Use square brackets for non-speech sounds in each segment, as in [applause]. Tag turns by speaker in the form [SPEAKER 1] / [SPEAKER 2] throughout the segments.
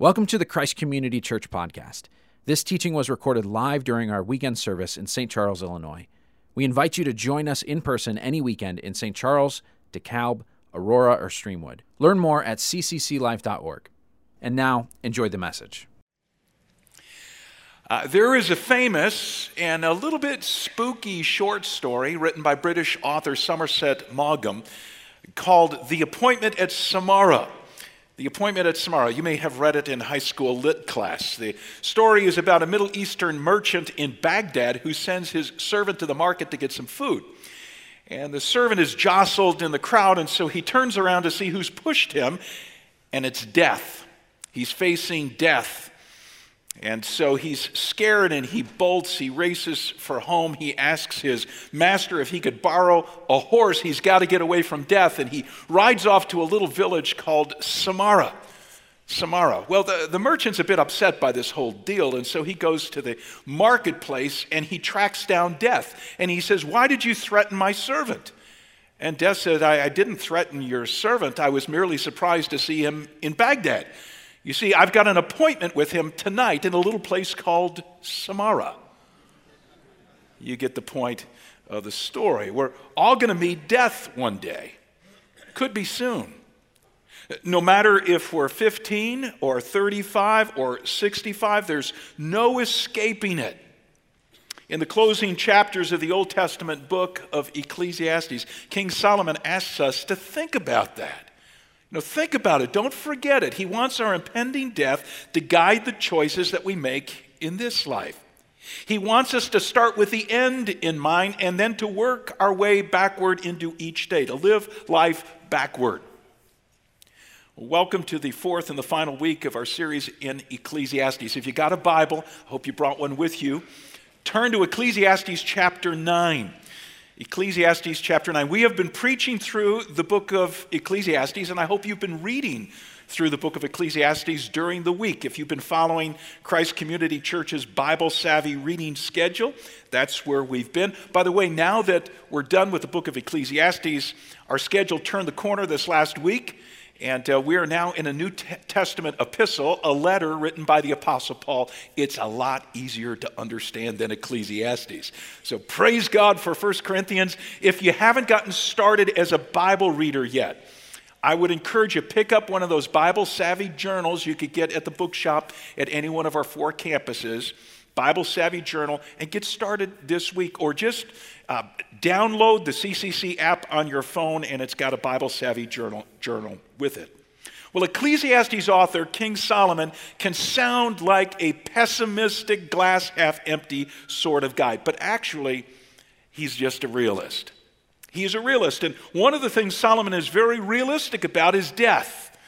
[SPEAKER 1] Welcome to the Christ Community Church podcast. This teaching was recorded live during our weekend service in St. Charles, Illinois. We invite you to join us in person any weekend in St. Charles, DeKalb, Aurora, or Streamwood. Learn more at ccclife.org. And now, enjoy the message.
[SPEAKER 2] Uh, there is a famous and a little bit spooky short story written by British author Somerset Maugham called The Appointment at Samarra. The Appointment at Samarra. You may have read it in high school lit class. The story is about a Middle Eastern merchant in Baghdad who sends his servant to the market to get some food. And the servant is jostled in the crowd, and so he turns around to see who's pushed him, and it's death. He's facing death. And so he's scared and he bolts. He races for home. He asks his master if he could borrow a horse. He's got to get away from death. And he rides off to a little village called Samarra. Samarra. Well, the, the merchant's a bit upset by this whole deal. And so he goes to the marketplace and he tracks down Death. And he says, Why did you threaten my servant? And Death said, I, I didn't threaten your servant. I was merely surprised to see him in Baghdad. You see, I've got an appointment with him tonight in a little place called Samarra. You get the point of the story. We're all going to meet death one day. Could be soon. No matter if we're 15 or 35 or 65, there's no escaping it. In the closing chapters of the Old Testament book of Ecclesiastes, King Solomon asks us to think about that. Know, think about it. Don't forget it. He wants our impending death to guide the choices that we make in this life. He wants us to start with the end in mind and then to work our way backward into each day, to live life backward. Welcome to the fourth and the final week of our series in Ecclesiastes. If you got a Bible, I hope you brought one with you. Turn to Ecclesiastes chapter 9. Ecclesiastes chapter 9. We have been preaching through the book of Ecclesiastes, and I hope you've been reading through the book of Ecclesiastes during the week. If you've been following Christ Community Church's Bible Savvy reading schedule, that's where we've been. By the way, now that we're done with the book of Ecclesiastes, our schedule turned the corner this last week. And uh, we are now in a New Testament epistle, a letter written by the Apostle Paul. It's a lot easier to understand than Ecclesiastes. So praise God for 1 Corinthians. If you haven't gotten started as a Bible reader yet, I would encourage you pick up one of those Bible savvy journals you could get at the bookshop at any one of our four campuses. Bible Savvy Journal, and get started this week. Or just uh, download the CCC app on your phone, and it's got a Bible Savvy Journal, journal with it. Well, Ecclesiastes author King Solomon can sound like a pessimistic, glass half empty sort of guy, but actually, he's just a realist. He's a realist. And one of the things Solomon is very realistic about is death.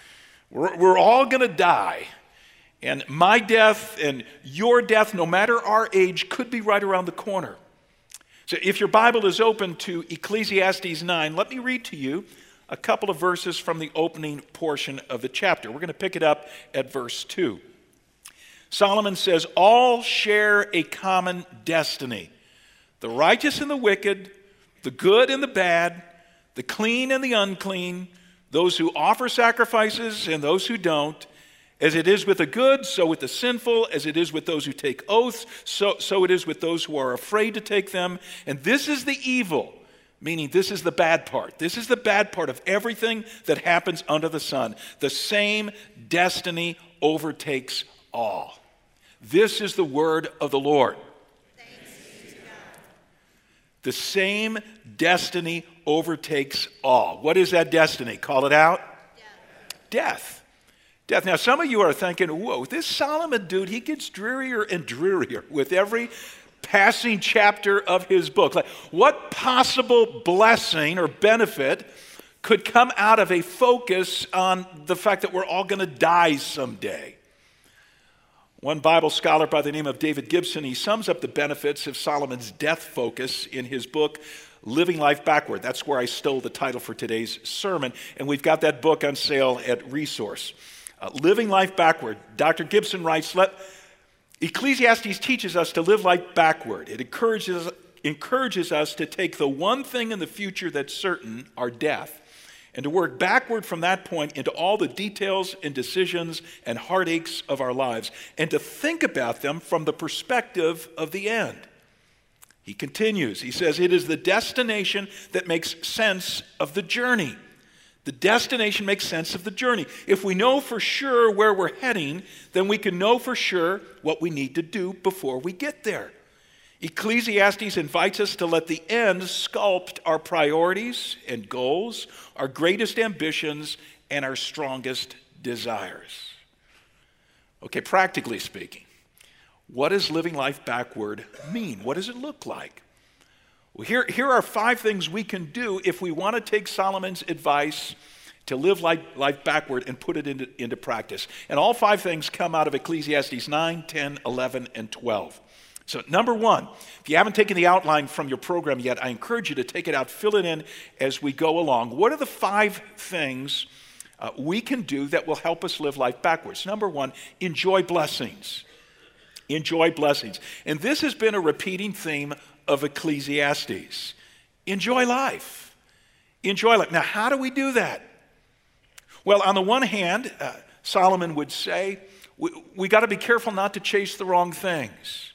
[SPEAKER 2] We're, we're all going to die. And my death and your death, no matter our age, could be right around the corner. So if your Bible is open to Ecclesiastes 9, let me read to you a couple of verses from the opening portion of the chapter. We're going to pick it up at verse 2. Solomon says, All share a common destiny the righteous and the wicked, the good and the bad, the clean and the unclean, those who offer sacrifices and those who don't. As it is with the good, so with the sinful, as it is with those who take oaths, so, so it is with those who are afraid to take them. And this is the evil, meaning this is the bad part. This is the bad part of everything that happens under the sun. The same destiny overtakes all. This is the word of the Lord. Thanks to God. The same destiny overtakes all. What is that destiny? Call it out. Death. Death death. Now, some of you are thinking, whoa, this Solomon dude, he gets drearier and drearier with every passing chapter of his book. Like, what possible blessing or benefit could come out of a focus on the fact that we're all going to die someday? One Bible scholar by the name of David Gibson, he sums up the benefits of Solomon's death focus in his book, Living Life Backward. That's where I stole the title for today's sermon, and we've got that book on sale at Resource. Uh, living life backward. Dr. Gibson writes, Let, Ecclesiastes teaches us to live life backward. It encourages, encourages us to take the one thing in the future that's certain, our death, and to work backward from that point into all the details and decisions and heartaches of our lives, and to think about them from the perspective of the end. He continues, he says, It is the destination that makes sense of the journey. The destination makes sense of the journey. If we know for sure where we're heading, then we can know for sure what we need to do before we get there. Ecclesiastes invites us to let the end sculpt our priorities and goals, our greatest ambitions, and our strongest desires. Okay, practically speaking, what does living life backward mean? What does it look like? Well, here, here are five things we can do if we want to take Solomon's advice to live life, life backward and put it into, into practice. And all five things come out of Ecclesiastes 9, 10, 11, and 12. So, number one, if you haven't taken the outline from your program yet, I encourage you to take it out, fill it in as we go along. What are the five things uh, we can do that will help us live life backwards? Number one, enjoy blessings. Enjoy blessings. And this has been a repeating theme of Ecclesiastes. Enjoy life. Enjoy life. Now, how do we do that? Well, on the one hand, uh, Solomon would say, we, we got to be careful not to chase the wrong things.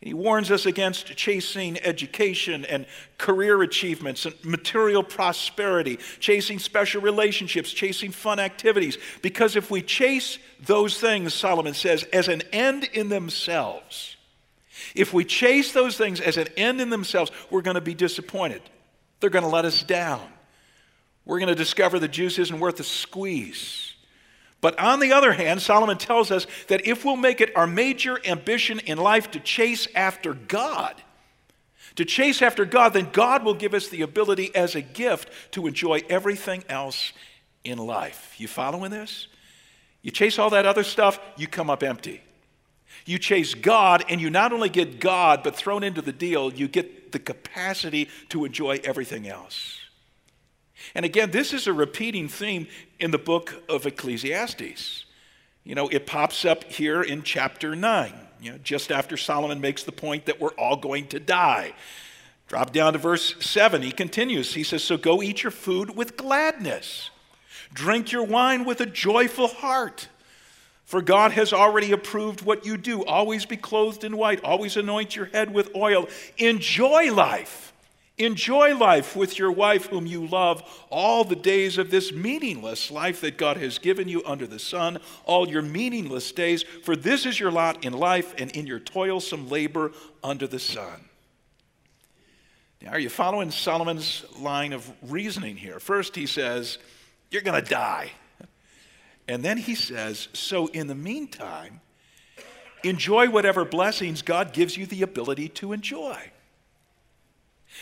[SPEAKER 2] He warns us against chasing education and career achievements and material prosperity, chasing special relationships, chasing fun activities. Because if we chase those things, Solomon says, as an end in themselves, if we chase those things as an end in themselves, we're going to be disappointed. They're going to let us down. We're going to discover the juice isn't worth the squeeze. But on the other hand, Solomon tells us that if we'll make it our major ambition in life to chase after God, to chase after God, then God will give us the ability as a gift to enjoy everything else in life. You following this? You chase all that other stuff, you come up empty. You chase God, and you not only get God, but thrown into the deal, you get the capacity to enjoy everything else. And again, this is a repeating theme in the book of Ecclesiastes. You know, it pops up here in chapter 9, you know, just after Solomon makes the point that we're all going to die. Drop down to verse 7. He continues. He says, So go eat your food with gladness, drink your wine with a joyful heart. For God has already approved what you do. Always be clothed in white, always anoint your head with oil. Enjoy life Enjoy life with your wife, whom you love, all the days of this meaningless life that God has given you under the sun, all your meaningless days, for this is your lot in life and in your toilsome labor under the sun. Now, are you following Solomon's line of reasoning here? First, he says, You're going to die. And then he says, So in the meantime, enjoy whatever blessings God gives you the ability to enjoy.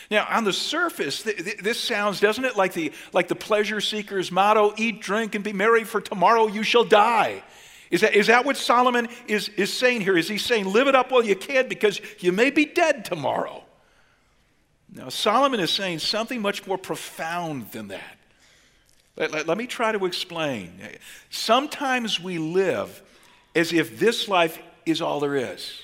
[SPEAKER 2] Now, on the surface, th- th- this sounds, doesn't it, like the, like the pleasure seeker's motto eat, drink, and be merry, for tomorrow you shall die. Is that, is that what Solomon is, is saying here? Is he saying live it up while you can because you may be dead tomorrow? Now, Solomon is saying something much more profound than that. Let, let, let me try to explain. Sometimes we live as if this life is all there is.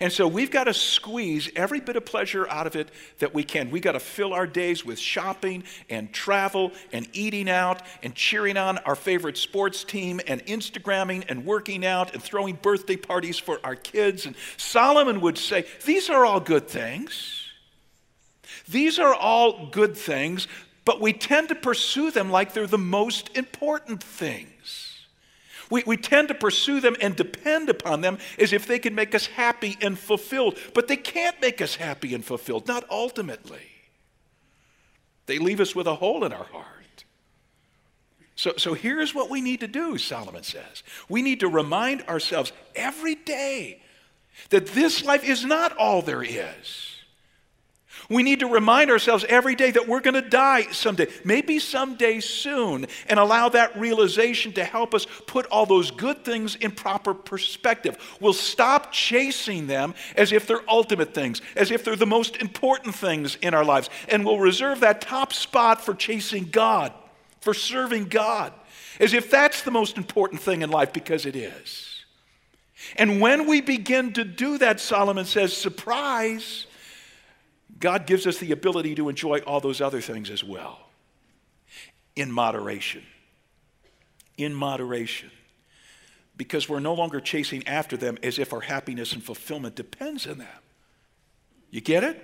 [SPEAKER 2] And so we've got to squeeze every bit of pleasure out of it that we can. We've got to fill our days with shopping and travel and eating out and cheering on our favorite sports team and Instagramming and working out and throwing birthday parties for our kids. And Solomon would say, These are all good things. These are all good things, but we tend to pursue them like they're the most important things. We, we tend to pursue them and depend upon them as if they can make us happy and fulfilled. But they can't make us happy and fulfilled, not ultimately. They leave us with a hole in our heart. So, so here's what we need to do, Solomon says. We need to remind ourselves every day that this life is not all there is. We need to remind ourselves every day that we're going to die someday, maybe someday soon, and allow that realization to help us put all those good things in proper perspective. We'll stop chasing them as if they're ultimate things, as if they're the most important things in our lives, and we'll reserve that top spot for chasing God, for serving God, as if that's the most important thing in life because it is. And when we begin to do that, Solomon says, surprise, God gives us the ability to enjoy all those other things as well. in moderation. In moderation. Because we're no longer chasing after them as if our happiness and fulfillment depends on them. You get it?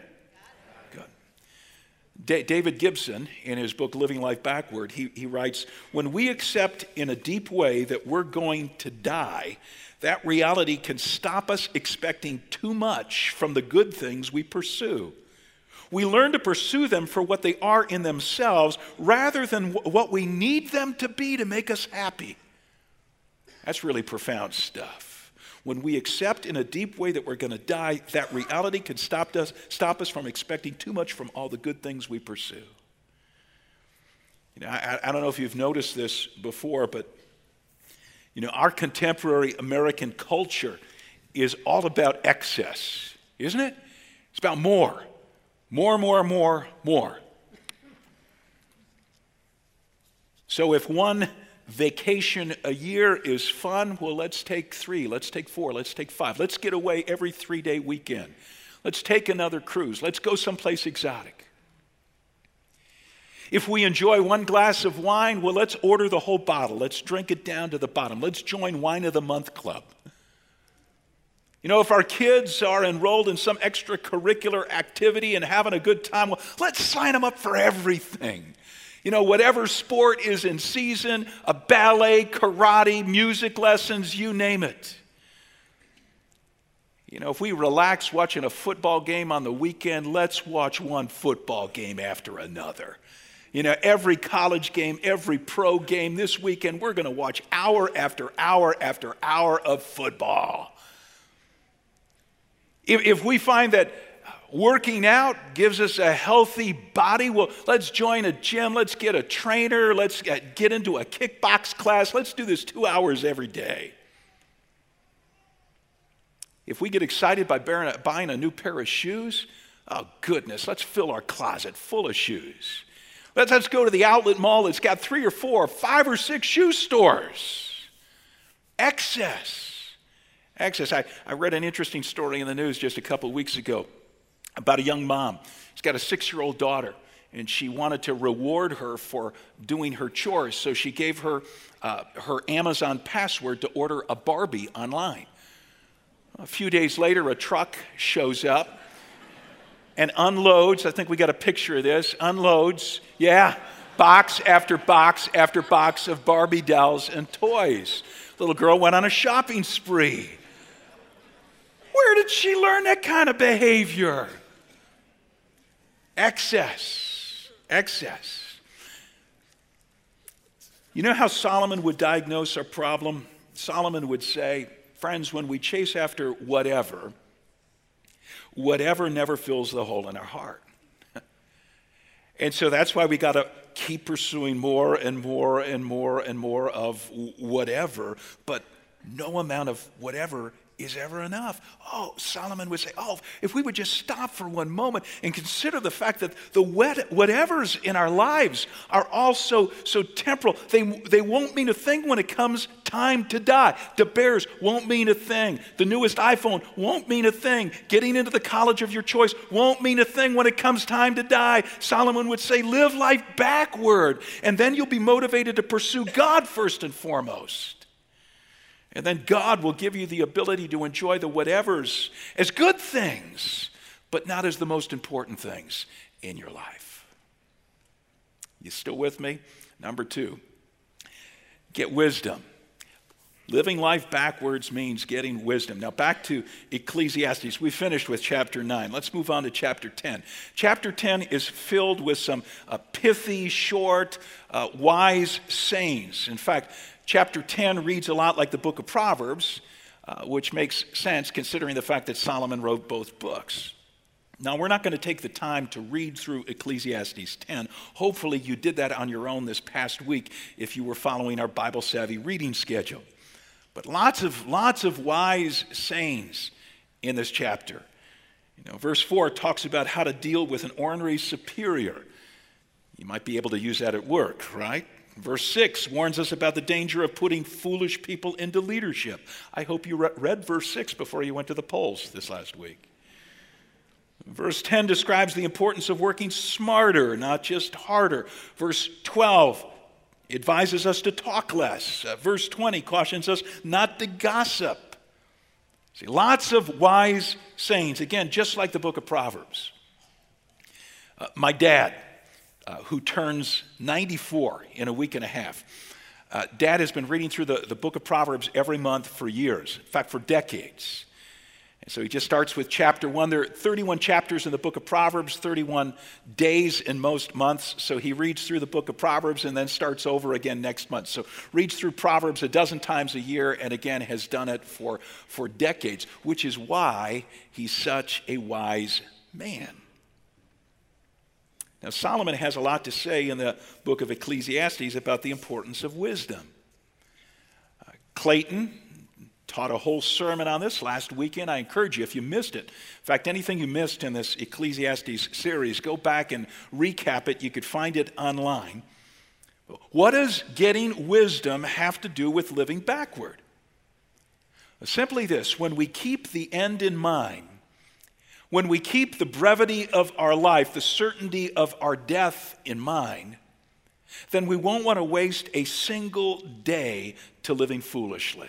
[SPEAKER 2] Good. David Gibson, in his book Living Life Backward, he, he writes When we accept in a deep way that we're going to die, that reality can stop us expecting too much from the good things we pursue. We learn to pursue them for what they are in themselves rather than what we need them to be to make us happy. That's really profound stuff. When we accept in a deep way that we're going to die, that reality can stop us, stop us from expecting too much from all the good things we pursue. You know, I, I don't know if you've noticed this before, but you know, our contemporary American culture is all about excess, isn't it? It's about more. More, more, more, more. So if one vacation a year is fun, well, let's take three, let's take four, let's take five. Let's get away every three day weekend. Let's take another cruise. Let's go someplace exotic. If we enjoy one glass of wine, well, let's order the whole bottle. Let's drink it down to the bottom. Let's join Wine of the Month Club. You know, if our kids are enrolled in some extracurricular activity and having a good time, well, let's sign them up for everything. You know, whatever sport is in season, a ballet, karate, music lessons, you name it. You know, if we relax watching a football game on the weekend, let's watch one football game after another. You know, every college game, every pro game this weekend, we're going to watch hour after hour after hour of football. If, if we find that working out gives us a healthy body, well, let's join a gym, let's get a trainer, let's get into a kickbox class, let's do this two hours every day. If we get excited by buying a new pair of shoes, oh goodness, let's fill our closet full of shoes. Let's, let's go to the outlet mall that's got three or four, five or six shoe stores. Excess. Excess. I, I read an interesting story in the news just a couple of weeks ago about a young mom. She's got a six year old daughter, and she wanted to reward her for doing her chores. So she gave her uh, her Amazon password to order a Barbie online. A few days later, a truck shows up and unloads. I think we got a picture of this. Unloads, yeah, box after box after box of Barbie dolls and toys. Little girl went on a shopping spree. Where did she learn that kind of behavior? Excess. Excess. You know how Solomon would diagnose our problem? Solomon would say, Friends, when we chase after whatever, whatever never fills the hole in our heart. [laughs] and so that's why we got to keep pursuing more and more and more and more of whatever, but no amount of whatever is ever enough. Oh, Solomon would say, Oh, if we would just stop for one moment and consider the fact that the whatevers in our lives are also so temporal, they, they won't mean a thing when it comes time to die. The Bears won't mean a thing. The newest iPhone won't mean a thing. Getting into the college of your choice won't mean a thing when it comes time to die. Solomon would say, Live life backward, and then you'll be motivated to pursue God first and foremost. And then God will give you the ability to enjoy the whatevers as good things, but not as the most important things in your life. You still with me? Number two, get wisdom. Living life backwards means getting wisdom. Now, back to Ecclesiastes. We finished with chapter 9. Let's move on to chapter 10. Chapter 10 is filled with some uh, pithy, short, uh, wise sayings. In fact, Chapter 10 reads a lot like the book of Proverbs, uh, which makes sense considering the fact that Solomon wrote both books. Now, we're not going to take the time to read through Ecclesiastes 10. Hopefully, you did that on your own this past week if you were following our Bible savvy reading schedule. But lots of, lots of wise sayings in this chapter. You know, verse 4 talks about how to deal with an ornery superior. You might be able to use that at work, right? Verse 6 warns us about the danger of putting foolish people into leadership. I hope you re- read verse 6 before you went to the polls this last week. Verse 10 describes the importance of working smarter, not just harder. Verse 12 advises us to talk less. Uh, verse 20 cautions us not to gossip. See, lots of wise sayings, again, just like the book of Proverbs. Uh, my dad, uh, who turns 94 in a week and a half, uh, dad has been reading through the, the book of Proverbs every month for years, in fact, for decades. And so he just starts with chapter one. There are 31 chapters in the book of Proverbs, 31 days in most months. So he reads through the book of Proverbs and then starts over again next month. So reads through Proverbs a dozen times a year and again has done it for, for decades, which is why he's such a wise man. Now, Solomon has a lot to say in the book of Ecclesiastes about the importance of wisdom. Uh, Clayton taught a whole sermon on this last weekend. I encourage you, if you missed it, in fact, anything you missed in this Ecclesiastes series, go back and recap it. You could find it online. What does getting wisdom have to do with living backward? Simply this when we keep the end in mind, when we keep the brevity of our life, the certainty of our death in mind, then we won't want to waste a single day to living foolishly.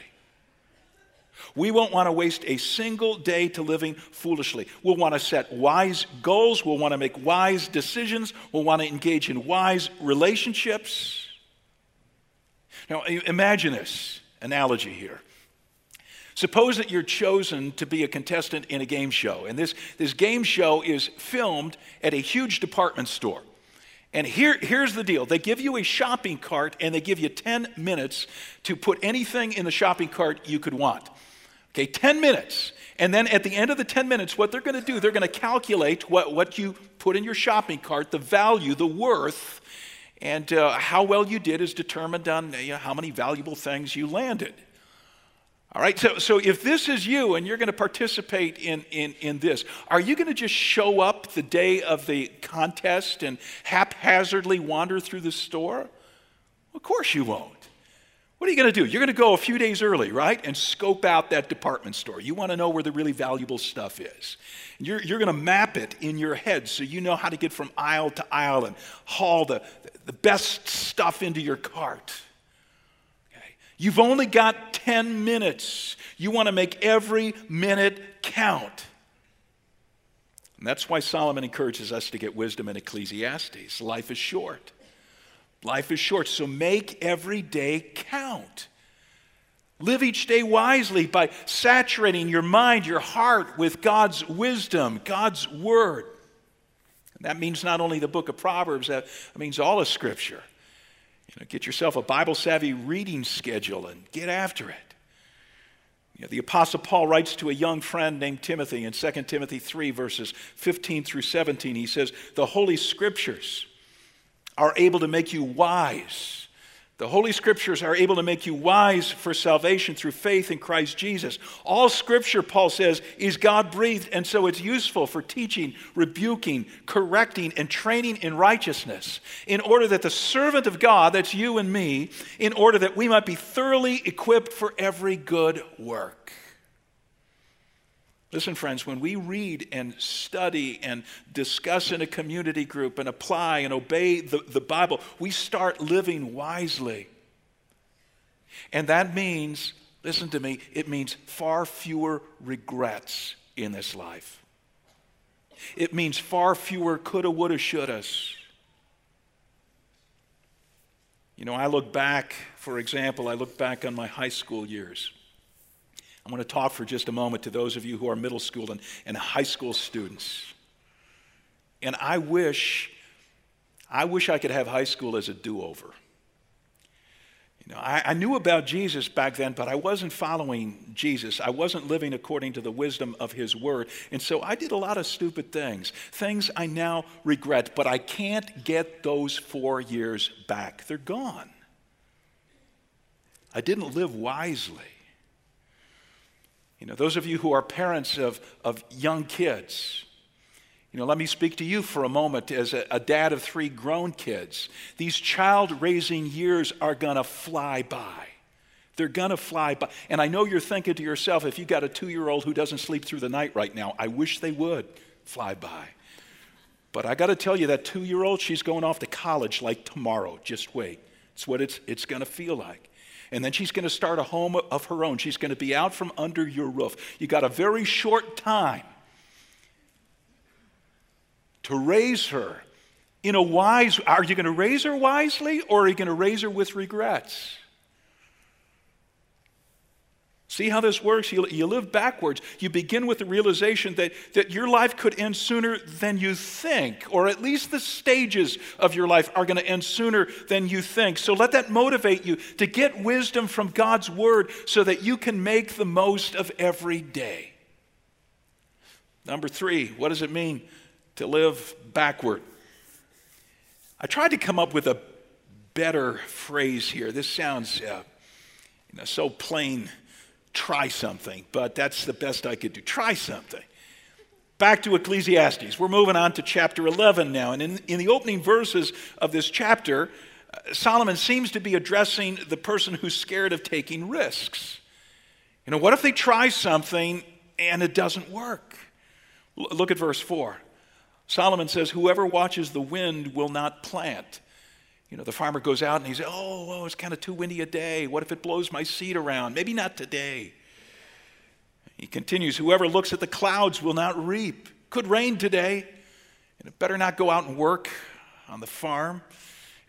[SPEAKER 2] We won't want to waste a single day to living foolishly. We'll want to set wise goals. We'll want to make wise decisions. We'll want to engage in wise relationships. Now, imagine this analogy here. Suppose that you're chosen to be a contestant in a game show, and this, this game show is filmed at a huge department store. And here, here's the deal they give you a shopping cart, and they give you 10 minutes to put anything in the shopping cart you could want. Okay, 10 minutes. And then at the end of the 10 minutes, what they're going to do, they're going to calculate what, what you put in your shopping cart, the value, the worth, and uh, how well you did is determined on you know, how many valuable things you landed. All right, so, so if this is you and you're going to participate in, in, in this, are you going to just show up the day of the contest and haphazardly wander through the store? Of course you won't. What are you going to do? You're going to go a few days early, right? And scope out that department store. You want to know where the really valuable stuff is. You're, you're going to map it in your head so you know how to get from aisle to aisle and haul the, the best stuff into your cart. You've only got 10 minutes. You want to make every minute count. And that's why Solomon encourages us to get wisdom in Ecclesiastes. Life is short. Life is short, so make every day count. Live each day wisely by saturating your mind, your heart with God's wisdom, God's word. And that means not only the book of Proverbs, that means all of Scripture. You know, get yourself a Bible savvy reading schedule and get after it. You know, the Apostle Paul writes to a young friend named Timothy in 2 Timothy 3, verses 15 through 17. He says, The Holy Scriptures are able to make you wise the Holy Scriptures are able to make you wise for salvation through faith in Christ Jesus. All Scripture, Paul says, is God breathed, and so it's useful for teaching, rebuking, correcting, and training in righteousness, in order that the servant of God, that's you and me, in order that we might be thoroughly equipped for every good work. Listen, friends, when we read and study and discuss in a community group and apply and obey the, the Bible, we start living wisely. And that means, listen to me, it means far fewer regrets in this life. It means far fewer coulda, woulda, shouldas. You know, I look back, for example, I look back on my high school years. I want to talk for just a moment to those of you who are middle school and, and high school students. And I wish, I wish I could have high school as a do-over. You know, I, I knew about Jesus back then, but I wasn't following Jesus. I wasn't living according to the wisdom of his word. And so I did a lot of stupid things, things I now regret, but I can't get those four years back. They're gone. I didn't live wisely. You know, those of you who are parents of, of young kids, you know, let me speak to you for a moment as a, a dad of three grown kids. These child raising years are going to fly by. They're going to fly by. And I know you're thinking to yourself, if you got a two year old who doesn't sleep through the night right now, I wish they would fly by. But I got to tell you, that two year old, she's going off to college like tomorrow. Just wait. It's what it's, it's going to feel like. And then she's going to start a home of her own. She's going to be out from under your roof. You got a very short time to raise her in a wise are you going to raise her wisely or are you going to raise her with regrets see how this works? You, you live backwards. You begin with the realization that, that your life could end sooner than you think or at least the stages of your life are going to end sooner than you think. So let that motivate you to get wisdom from god's word so that you can make the most of every day. Number three what does it mean to live backward? I tried to come up with a better phrase here. This sounds uh, you know, so plain. Try something, but that's the best I could do. Try something. Back to Ecclesiastes. We're moving on to chapter 11 now. And in, in the opening verses of this chapter, uh, Solomon seems to be addressing the person who's scared of taking risks. You know, what if they try something and it doesn't work? L- look at verse 4. Solomon says, Whoever watches the wind will not plant. You know, the farmer goes out and he says, oh, oh, it's kind of too windy a day. What if it blows my seed around? Maybe not today. He continues, Whoever looks at the clouds will not reap. Could rain today, and it better not go out and work on the farm.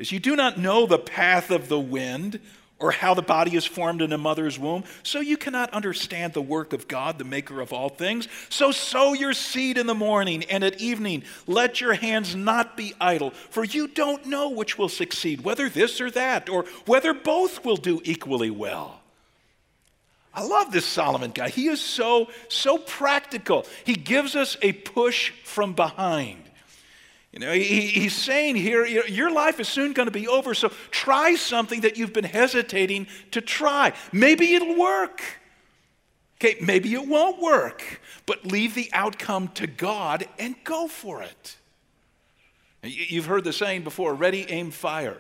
[SPEAKER 2] As you do not know the path of the wind or how the body is formed in a mother's womb. So you cannot understand the work of God, the maker of all things. So sow your seed in the morning and at evening. Let your hands not be idle, for you don't know which will succeed, whether this or that, or whether both will do equally well. I love this Solomon guy. He is so, so practical. He gives us a push from behind. You know, he, he's saying here, your life is soon going to be over, so try something that you've been hesitating to try. Maybe it'll work. Okay, maybe it won't work, but leave the outcome to God and go for it. You've heard the saying before ready, aim, fire.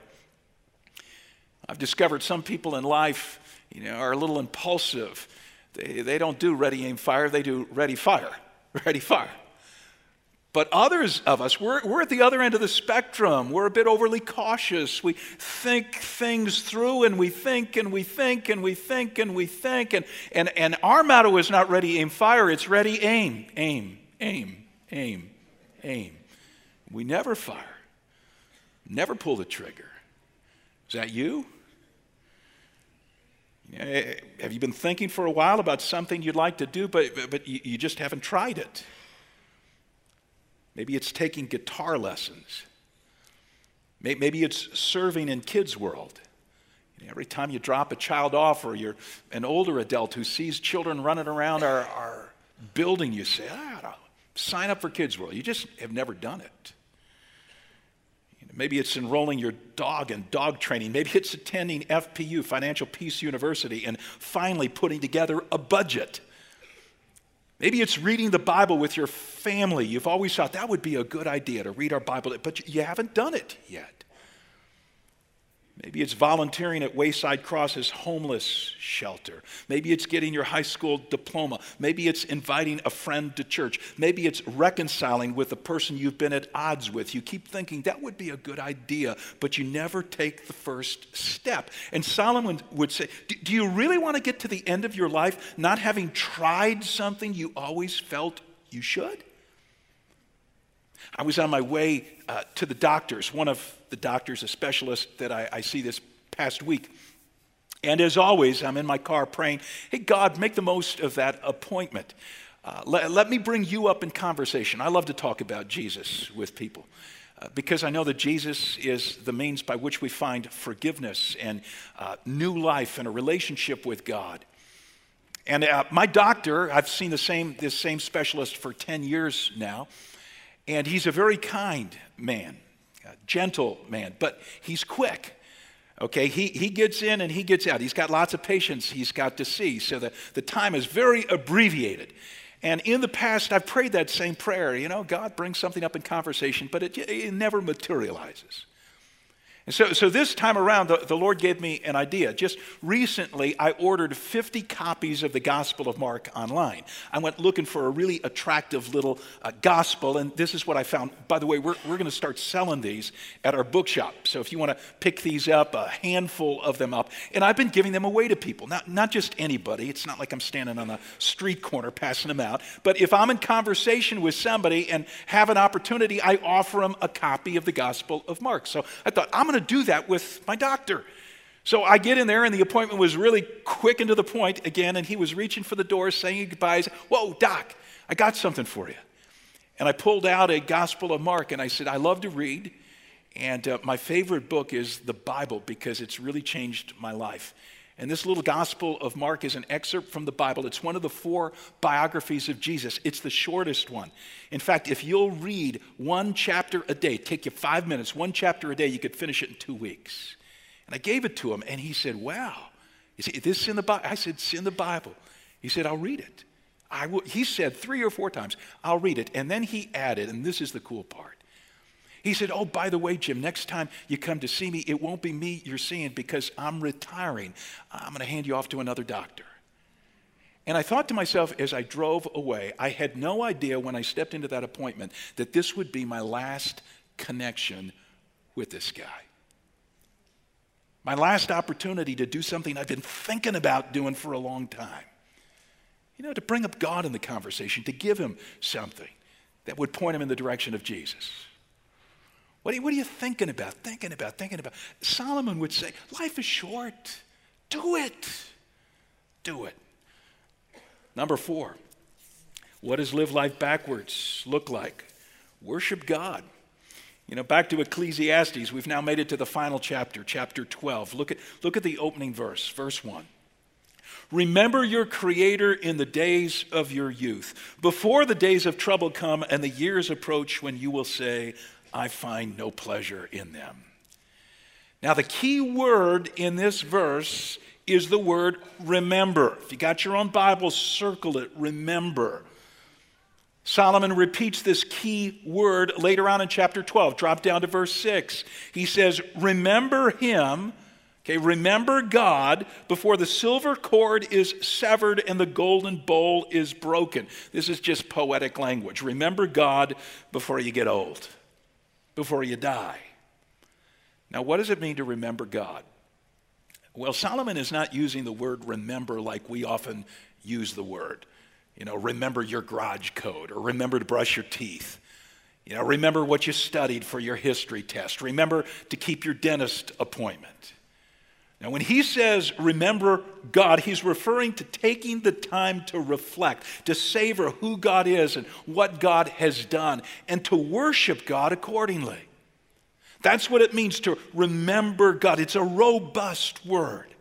[SPEAKER 2] I've discovered some people in life, you know, are a little impulsive. They, they don't do ready, aim, fire, they do ready, fire, [laughs] ready, fire. But others of us, we're, we're at the other end of the spectrum. We're a bit overly cautious. We think things through and we think and we think and we think and we think. And, and, and our motto is not ready, aim, fire. It's ready, aim, aim, aim, aim, aim. We never fire, never pull the trigger. Is that you? Eh, have you been thinking for a while about something you'd like to do, but, but you just haven't tried it? Maybe it's taking guitar lessons. Maybe it's serving in Kids World. Every time you drop a child off or you're an older adult who sees children running around our, our building, you say, ah, sign up for Kids World. You just have never done it. Maybe it's enrolling your dog in dog training. Maybe it's attending FPU, Financial Peace University, and finally putting together a budget Maybe it's reading the Bible with your family. You've always thought that would be a good idea to read our Bible, but you haven't done it yet. Maybe it's volunteering at Wayside Cross's homeless shelter. Maybe it's getting your high school diploma. Maybe it's inviting a friend to church. Maybe it's reconciling with a person you've been at odds with. You keep thinking that would be a good idea, but you never take the first step. And Solomon would say, Do you really want to get to the end of your life not having tried something you always felt you should? I was on my way uh, to the doctors, one of the doctors, a specialist that I, I see this past week. And as always, I'm in my car praying, hey, God, make the most of that appointment. Uh, let, let, me bring you up in conversation. I love to talk about Jesus with people uh, because I know that Jesus is the means by which we find forgiveness and uh, new life and a relationship with God. And uh, my doctor, I've seen the same, this same specialist for 10 years now. And he's a very kind man, a gentle man, but he's quick. Okay, he, he gets in and he gets out. He's got lots of patients he's got to see, so the, the time is very abbreviated. And in the past, I've prayed that same prayer. You know, God brings something up in conversation, but it, it never materializes. And so, so this time around, the, the Lord gave me an idea. Just recently, I ordered 50 copies of the Gospel of Mark online. I went looking for a really attractive little uh, gospel, and this is what I found. By the way, we're, we're going to start selling these at our bookshop. So if you want to pick these up, a handful of them up. And I've been giving them away to people, not, not just anybody. It's not like I'm standing on a street corner passing them out. But if I'm in conversation with somebody and have an opportunity, I offer them a copy of the Gospel of Mark. So I thought, I'm going to do that with my doctor. So I get in there, and the appointment was really quick and to the point again, and he was reaching for the door, saying goodbyes. Whoa, doc, I got something for you. And I pulled out a Gospel of Mark, and I said, I love to read, and uh, my favorite book is the Bible because it's really changed my life. And this little Gospel of Mark is an excerpt from the Bible. It's one of the four biographies of Jesus. It's the shortest one. In fact, if you'll read one chapter a day, take you five minutes, one chapter a day, you could finish it in two weeks. And I gave it to him, and he said, Wow, is this in the Bible? I said, It's in the Bible. He said, I'll read it. I will. He said three or four times, I'll read it. And then he added, and this is the cool part. He said, Oh, by the way, Jim, next time you come to see me, it won't be me you're seeing because I'm retiring. I'm going to hand you off to another doctor. And I thought to myself as I drove away, I had no idea when I stepped into that appointment that this would be my last connection with this guy. My last opportunity to do something I've been thinking about doing for a long time. You know, to bring up God in the conversation, to give him something that would point him in the direction of Jesus. What are, you, what are you thinking about? Thinking about, thinking about. Solomon would say, Life is short. Do it. Do it. Number four, what does live life backwards look like? Worship God. You know, back to Ecclesiastes, we've now made it to the final chapter, chapter 12. Look at, look at the opening verse, verse 1. Remember your Creator in the days of your youth, before the days of trouble come and the years approach when you will say, I find no pleasure in them. Now, the key word in this verse is the word remember. If you got your own Bible, circle it, remember. Solomon repeats this key word later on in chapter 12. Drop down to verse 6. He says, Remember him, okay, remember God before the silver cord is severed and the golden bowl is broken. This is just poetic language. Remember God before you get old before you die. Now, what does it mean to remember God? Well, Solomon is not using the word remember like we often use the word. You know, remember your garage code or remember to brush your teeth. You know, remember what you studied for your history test. Remember to keep your dentist appointment. Now, when he says remember God, he's referring to taking the time to reflect, to savor who God is and what God has done, and to worship God accordingly. That's what it means to remember God. It's a robust word.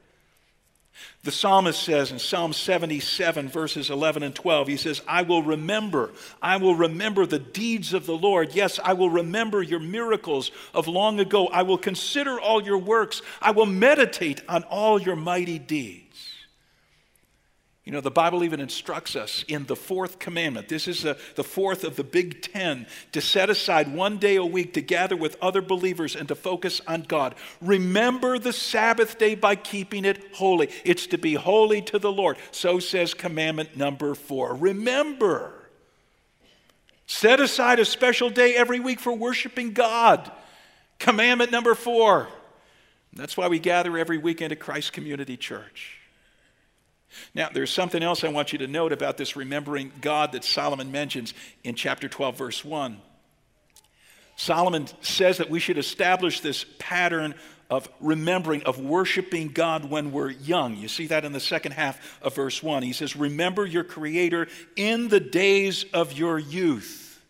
[SPEAKER 2] The psalmist says in Psalm 77, verses 11 and 12, he says, I will remember, I will remember the deeds of the Lord. Yes, I will remember your miracles of long ago. I will consider all your works. I will meditate on all your mighty deeds. You know, the Bible even instructs us in the fourth commandment. This is the, the fourth of the big ten to set aside one day a week to gather with other believers and to focus on God. Remember the Sabbath day by keeping it holy. It's to be holy to the Lord. So says commandment number four. Remember. Set aside a special day every week for worshiping God. Commandment number four. That's why we gather every weekend at Christ Community Church. Now, there's something else I want you to note about this remembering God that Solomon mentions in chapter 12, verse 1. Solomon says that we should establish this pattern of remembering, of worshiping God when we're young. You see that in the second half of verse 1. He says, Remember your Creator in the days of your youth.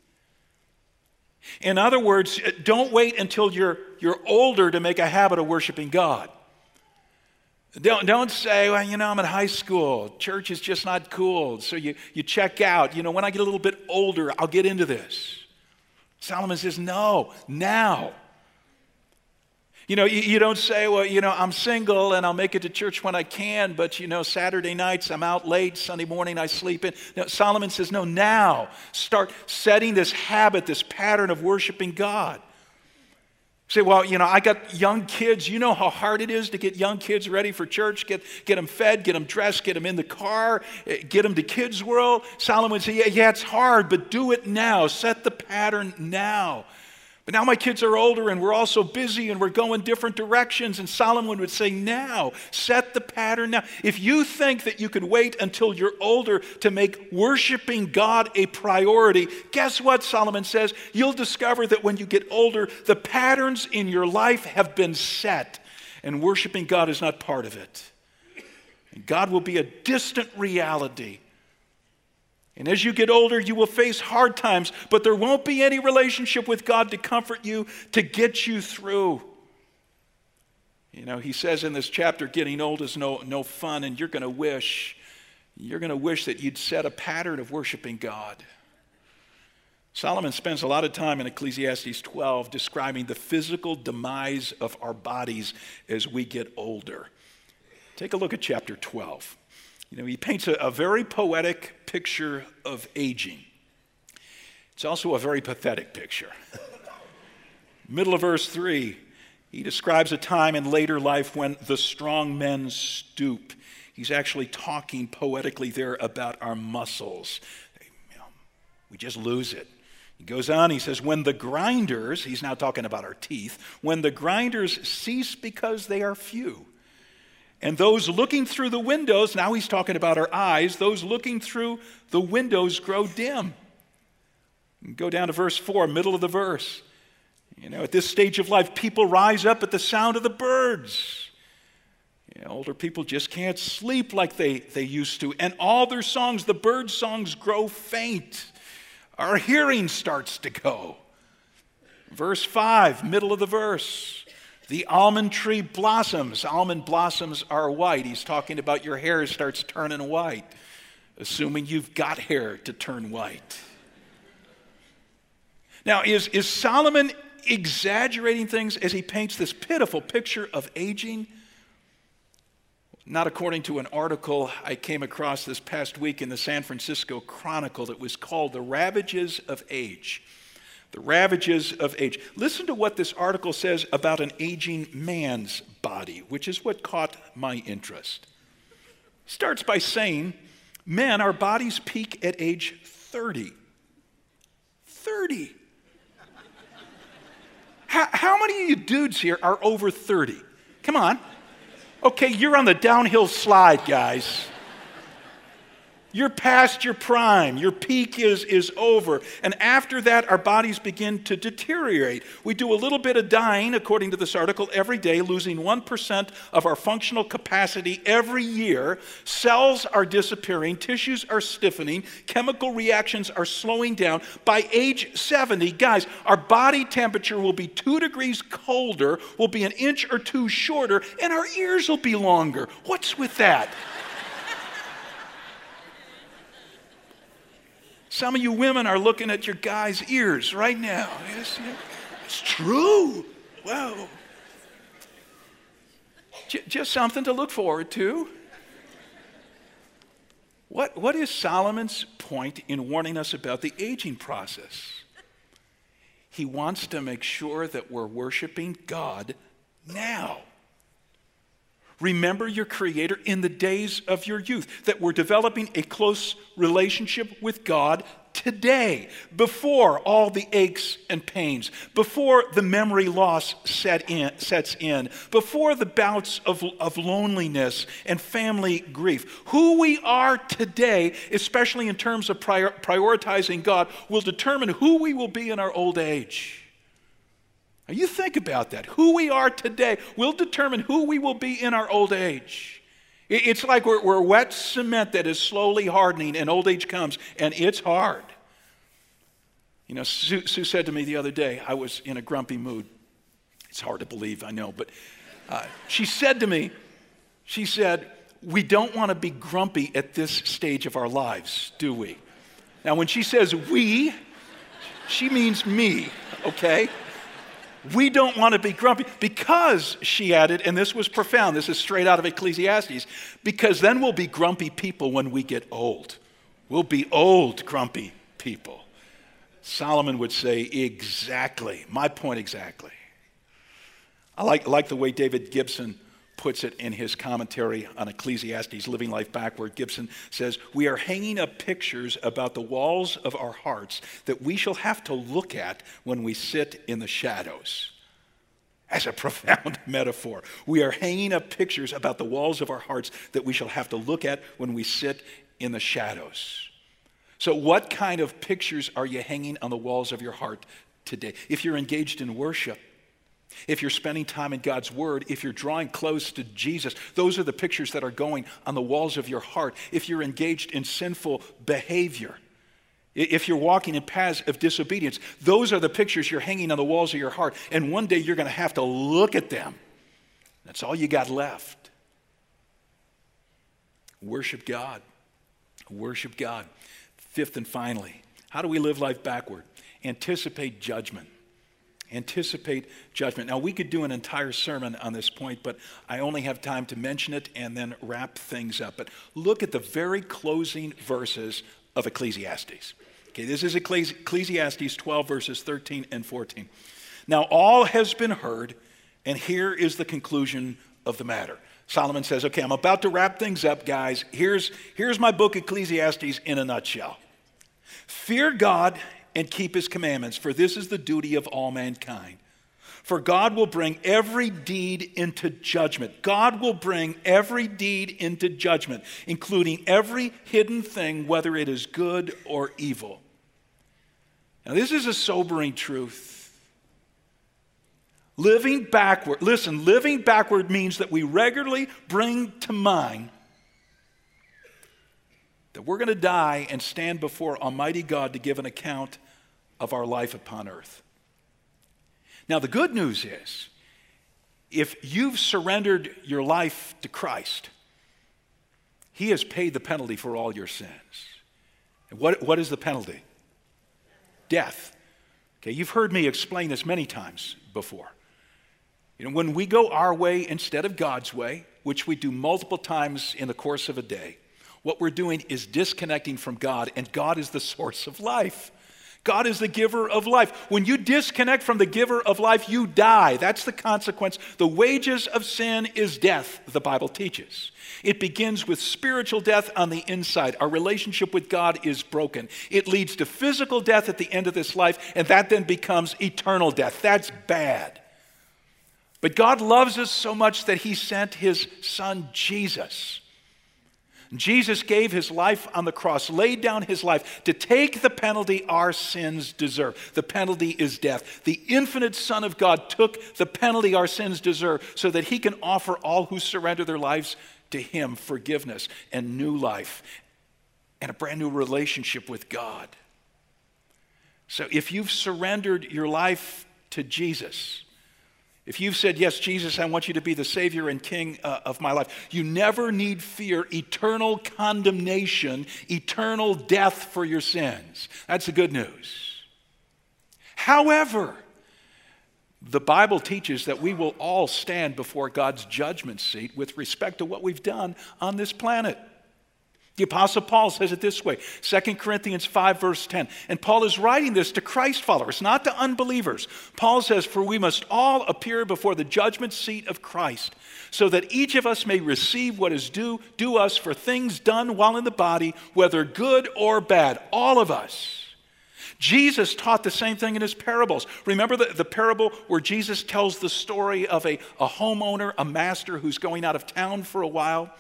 [SPEAKER 2] In other words, don't wait until you're, you're older to make a habit of worshiping God. Don't, don't say, well, you know, I'm in high school. Church is just not cool. So you, you check out. You know, when I get a little bit older, I'll get into this. Solomon says, no, now. You know, you, you, don't say, well, you know, I'm single and I'll make it to church when I can, but, you know, Saturday nights I'm out late, Sunday morning I sleep in. No, Solomon says, no, now. Start setting this habit, this pattern of worshiping God. Say, well, you know, I got young kids. You know how hard it is to get young kids ready for church, get, get them fed, get them dressed, get them in the car, eh, get them to Kids World. Solomon would say, yeah, yeah, it's hard, but do it now. Set the pattern now. Now my kids are older and we're all so busy and we're going different directions. And Solomon would say, Now, set the pattern now. If you think that you can wait until you're older to make worshiping God a priority, guess what, Solomon says? You'll discover that when you get older, the patterns in your life have been set, and worshiping God is not part of it. And God will be a distant reality and as you get older, you will face hard times, but there won't be any relationship with God to comfort you, to get you through. You know, he says in this chapter, getting old is no, no fun, and you're going to wish, you're going to wish that you'd set a pattern of worshiping God. Solomon spends a lot of time in Ecclesiastes 12 describing the physical demise of our bodies as we get older. Take a look at chapter 12. You know, he paints a, a very poetic picture of aging. It's also a very pathetic picture. Middle of verse 3, he describes a time in later life when the strong men stoop. He's actually talking poetically there about our muscles. You know, we just lose it. He goes on, he says, When the grinders, he's now talking about our teeth, when the grinders cease because they are few, and those looking through the windows, now he's talking about our eyes, those looking through the windows grow dim. Go down to verse 4, middle of the verse. You know, at this stage of life, people rise up at the sound of the birds. You know, older people just can't sleep like they, they used to. And all their songs, the bird songs, grow faint. Our hearing starts to go. Verse 5, middle of the verse. The almond tree blossoms. Almond blossoms are white. He's talking about your hair starts turning white, assuming you've got hair to turn white. Now, is, is Solomon exaggerating things as he paints this pitiful picture of aging? Not according to an article I came across this past week in the San Francisco Chronicle that was called The Ravages of Age the ravages of age. Listen to what this article says about an aging man's body, which is what caught my interest. Starts by saying, Men, our bodies peak at age 30. 30. How, how many of you dudes here are over 30? Come on. Okay, you're on the downhill slide, guys. You're past your prime. Your peak is, is over. And after that, our bodies begin to deteriorate. We do a little bit of dying, according to this article, every day, losing 1% of our functional capacity every year. Cells are disappearing, tissues are stiffening, chemical reactions are slowing down. By age 70, guys, our body temperature will be two degrees colder, will be an inch or two shorter, and our ears will be longer. What's with that? Some of you women are looking at your guy's ears right now. Yes, it's true. Wow. J- just something to look forward to. What, what is Solomon's point in warning us about the aging process? He wants to make sure that we're worshiping God now. Remember your Creator in the days of your youth, that we're developing a close relationship with God today, before all the aches and pains, before the memory loss set in, sets in, before the bouts of, of loneliness and family grief. Who we are today, especially in terms of prior, prioritizing God, will determine who we will be in our old age. Now, you think about that. Who we are today will determine who we will be in our old age. It's like we're, we're wet cement that is slowly hardening, and old age comes, and it's hard. You know, Sue, Sue, said to me the other day, I was in a grumpy mood. It's hard to believe, I know, but uh, she said to me, she said, We don't want to be grumpy at this stage of our lives, do we? Now, when she says we, she means me, okay? We don't want to be grumpy because, she added, and this was profound, this is straight out of Ecclesiastes, because then we'll be grumpy people when we get old. We'll be old, grumpy people. Solomon would say, exactly, my point exactly. I like, like the way David Gibson puts it in his commentary on Ecclesiastes, Living Life Backward. Gibson says, We are hanging up pictures about the walls of our hearts that we shall have to look at when we sit in the shadows. As a [laughs] profound metaphor. We are hanging up pictures about the walls of our hearts that we shall have to look at when we sit in the shadows. So, what kind of pictures are you hanging on the walls of your heart today? If you're engaged in worship, if you're spending time in God's Word, if you're drawing close to Jesus, those are the pictures that are going on the walls of your heart. If you're engaged in sinful behavior, if you're walking in paths of disobedience, those are the pictures you're hanging on the walls of your heart. And one day you're going to have to look at them. That's all you got left. Worship God. Worship God. Fifth and finally, how do we live life backward? Anticipate judgment anticipate judgment. Now, we could do an entire sermon on this point, but I only have time to mention it and then wrap things up. But look at the very closing verses of Ecclesiastes. Okay, this is Ecclesiastes 12, verses 13 and 14. Now, all has been heard, and here is the conclusion of the matter. Solomon says, Okay, I'm about to wrap things up, guys. Here's, here's my book, Ecclesiastes, in a nutshell. Fear God and keep his commandments, for this is the duty of all mankind. For God will bring every deed into judgment. God will bring every deed into judgment, including every hidden thing, whether it is good or evil. Now, this is a sobering truth. Living backward, listen, living backward means that we regularly bring to mind that we're going to die and stand before Almighty God to give an account of our life upon earth. Now, the good news is if you've surrendered your life to Christ, He has paid the penalty for all your sins. And what, what is the penalty? Death. Okay, you've heard me explain this many times before. You know, when we go our way instead of God's way, which we do multiple times in the course of a day, what we're doing is disconnecting from God, and God is the source of life. God is the giver of life. When you disconnect from the giver of life, you die. That's the consequence. The wages of sin is death, the Bible teaches. It begins with spiritual death on the inside. Our relationship with God is broken. It leads to physical death at the end of this life, and that then becomes eternal death. That's bad. But God loves us so much that He sent His Son Jesus Jesus gave his life on the cross, laid down his life to take the penalty our sins deserve. The penalty is death. The infinite Son of God took the penalty our sins deserve so that he can offer all who surrender their lives to him forgiveness and new life and a brand new relationship with God. So if you've surrendered your life to Jesus, if you've said, Yes, Jesus, I want you to be the Savior and King uh, of my life, you never need fear eternal condemnation, eternal death for your sins. That's the good news. However, the Bible teaches that we will all stand before God's judgment seat with respect to what we've done on this planet. The Apostle Paul says it this way 2 Corinthians 5, verse 10. And Paul is writing this to Christ followers, not to unbelievers. Paul says, For we must all appear before the judgment seat of Christ, so that each of us may receive what is due, due us for things done while in the body, whether good or bad. All of us. Jesus taught the same thing in his parables. Remember the, the parable where Jesus tells the story of a, a homeowner, a master who's going out of town for a while?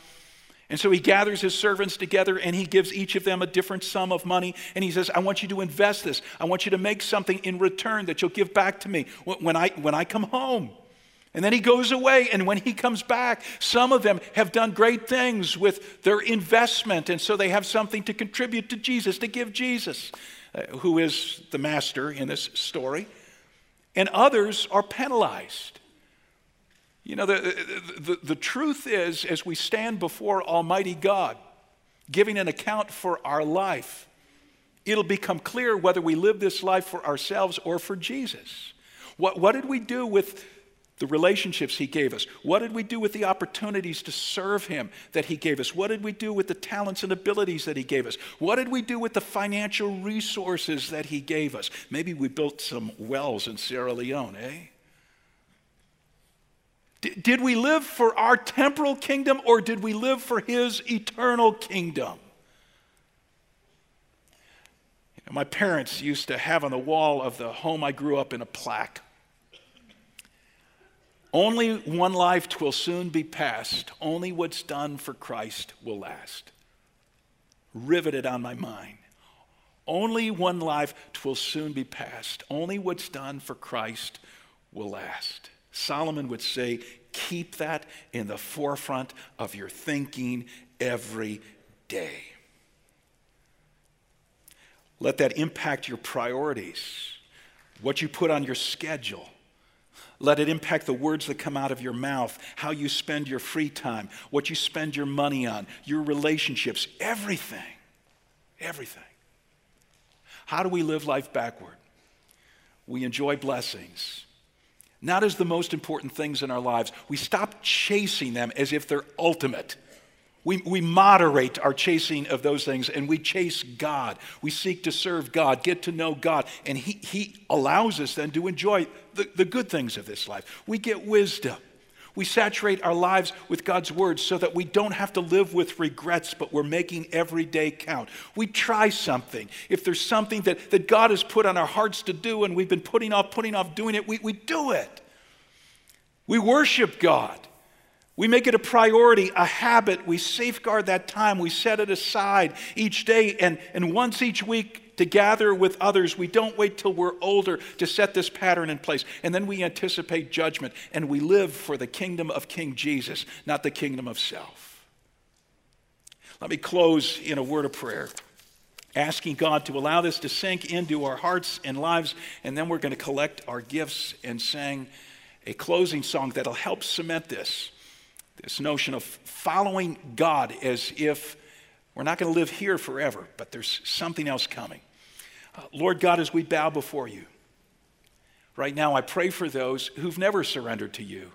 [SPEAKER 2] And so he gathers his servants together and he gives each of them a different sum of money. And he says, I want you to invest this. I want you to make something in return that you'll give back to me when I, when I come home. And then he goes away, and when he comes back, some of them have done great things with their investment, and so they have something to contribute to Jesus, to give Jesus, uh, who is the master in this story. And others are penalized. You know, the, the, the, truth is, as we stand before Almighty God, giving an account for our life, it'll become clear whether we live this life for ourselves or for Jesus. What, what did we do with the relationships He gave us? What did we do with the opportunities to serve Him that He gave us? What did we do with the talents and abilities that He gave us? What did we do with the financial resources that He gave us? Maybe we built some wells in Sierra Leone, eh? D- did we live for our temporal kingdom or did we live for his eternal kingdom? You know, my parents used to have on the wall of the home I grew up in a plaque. Only one life twill soon be past. Only what's done for Christ will last. Riveted on my mind. Only one life twill soon be past. Only what's done for Christ will last. Solomon would say, keep that in the forefront of your thinking every day. Let that impact your priorities, what you put on your schedule. Let it impact the words that come out of your mouth, how you spend your free time, what you spend your money on, your relationships, everything. Everything. How do we live life backward? We enjoy blessings not as the most important things in our lives. We stop chasing them as if they're ultimate. We, we moderate our chasing of those things and we chase God. We seek to serve God, get to know God, and He, he allows us then to enjoy the, the good things of this life. We get wisdom. We saturate our lives with God's word so that we don't have to live with regrets, but we're making every day count. We try something. If there's something that, that God has put on our hearts to do and we've been putting off, putting off doing it, we, we do it. We worship God. We make it a priority, a habit. We safeguard that time. We set it aside each day and, and once each week to gather with others. We don't wait till we're older to set this pattern in place. And then we anticipate judgment and we live for the kingdom of King Jesus, not the kingdom of self. Let me close in a word of prayer, asking God to allow this to sink into our hearts and lives. And then we're going to collect our gifts and sing a closing song that'll help cement this this notion of following God as if we're not going to live here forever, but there's something else coming. Lord God, as we bow before you, right now I pray for those who've never surrendered to you.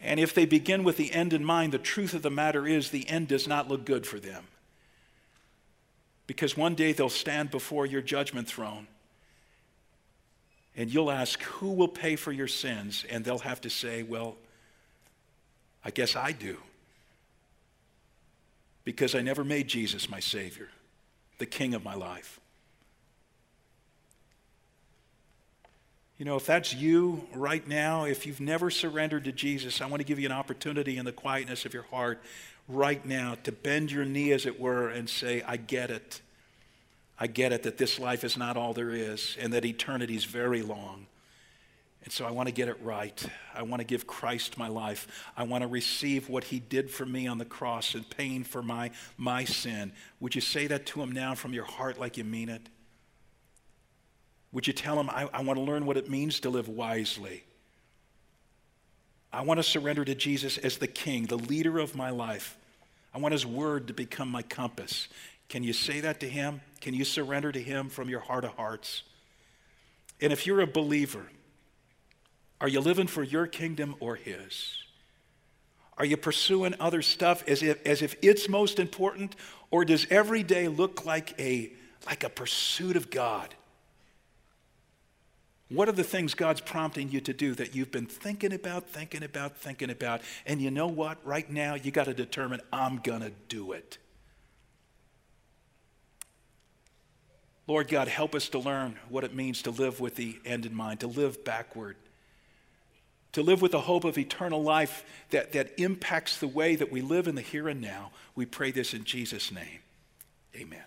[SPEAKER 2] And if they begin with the end in mind, the truth of the matter is the end does not look good for them. Because one day they'll stand before your judgment throne and you'll ask, Who will pay for your sins? And they'll have to say, Well, I guess I do because I never made Jesus my Savior, the King of my life. You know, if that's you right now, if you've never surrendered to Jesus, I want to give you an opportunity in the quietness of your heart right now to bend your knee, as it were, and say, I get it. I get it that this life is not all there is and that eternity is very long. And so I want to get it right. I want to give Christ my life. I want to receive what he did for me on the cross and paying for my, my sin. Would you say that to him now from your heart like you mean it? Would you tell him, I, I want to learn what it means to live wisely? I want to surrender to Jesus as the king, the leader of my life. I want his word to become my compass. Can you say that to him? Can you surrender to him from your heart of hearts? And if you're a believer, are you living for your kingdom or His? Are you pursuing other stuff as if, as if it's most important? Or does every day look like a, like a pursuit of God? What are the things God's prompting you to do that you've been thinking about, thinking about, thinking about? And you know what? Right now, you got to determine, I'm going to do it. Lord God, help us to learn what it means to live with the end in mind, to live backward to live with the hope of eternal life that, that impacts the way that we live in the here and now. We pray this in Jesus' name. Amen.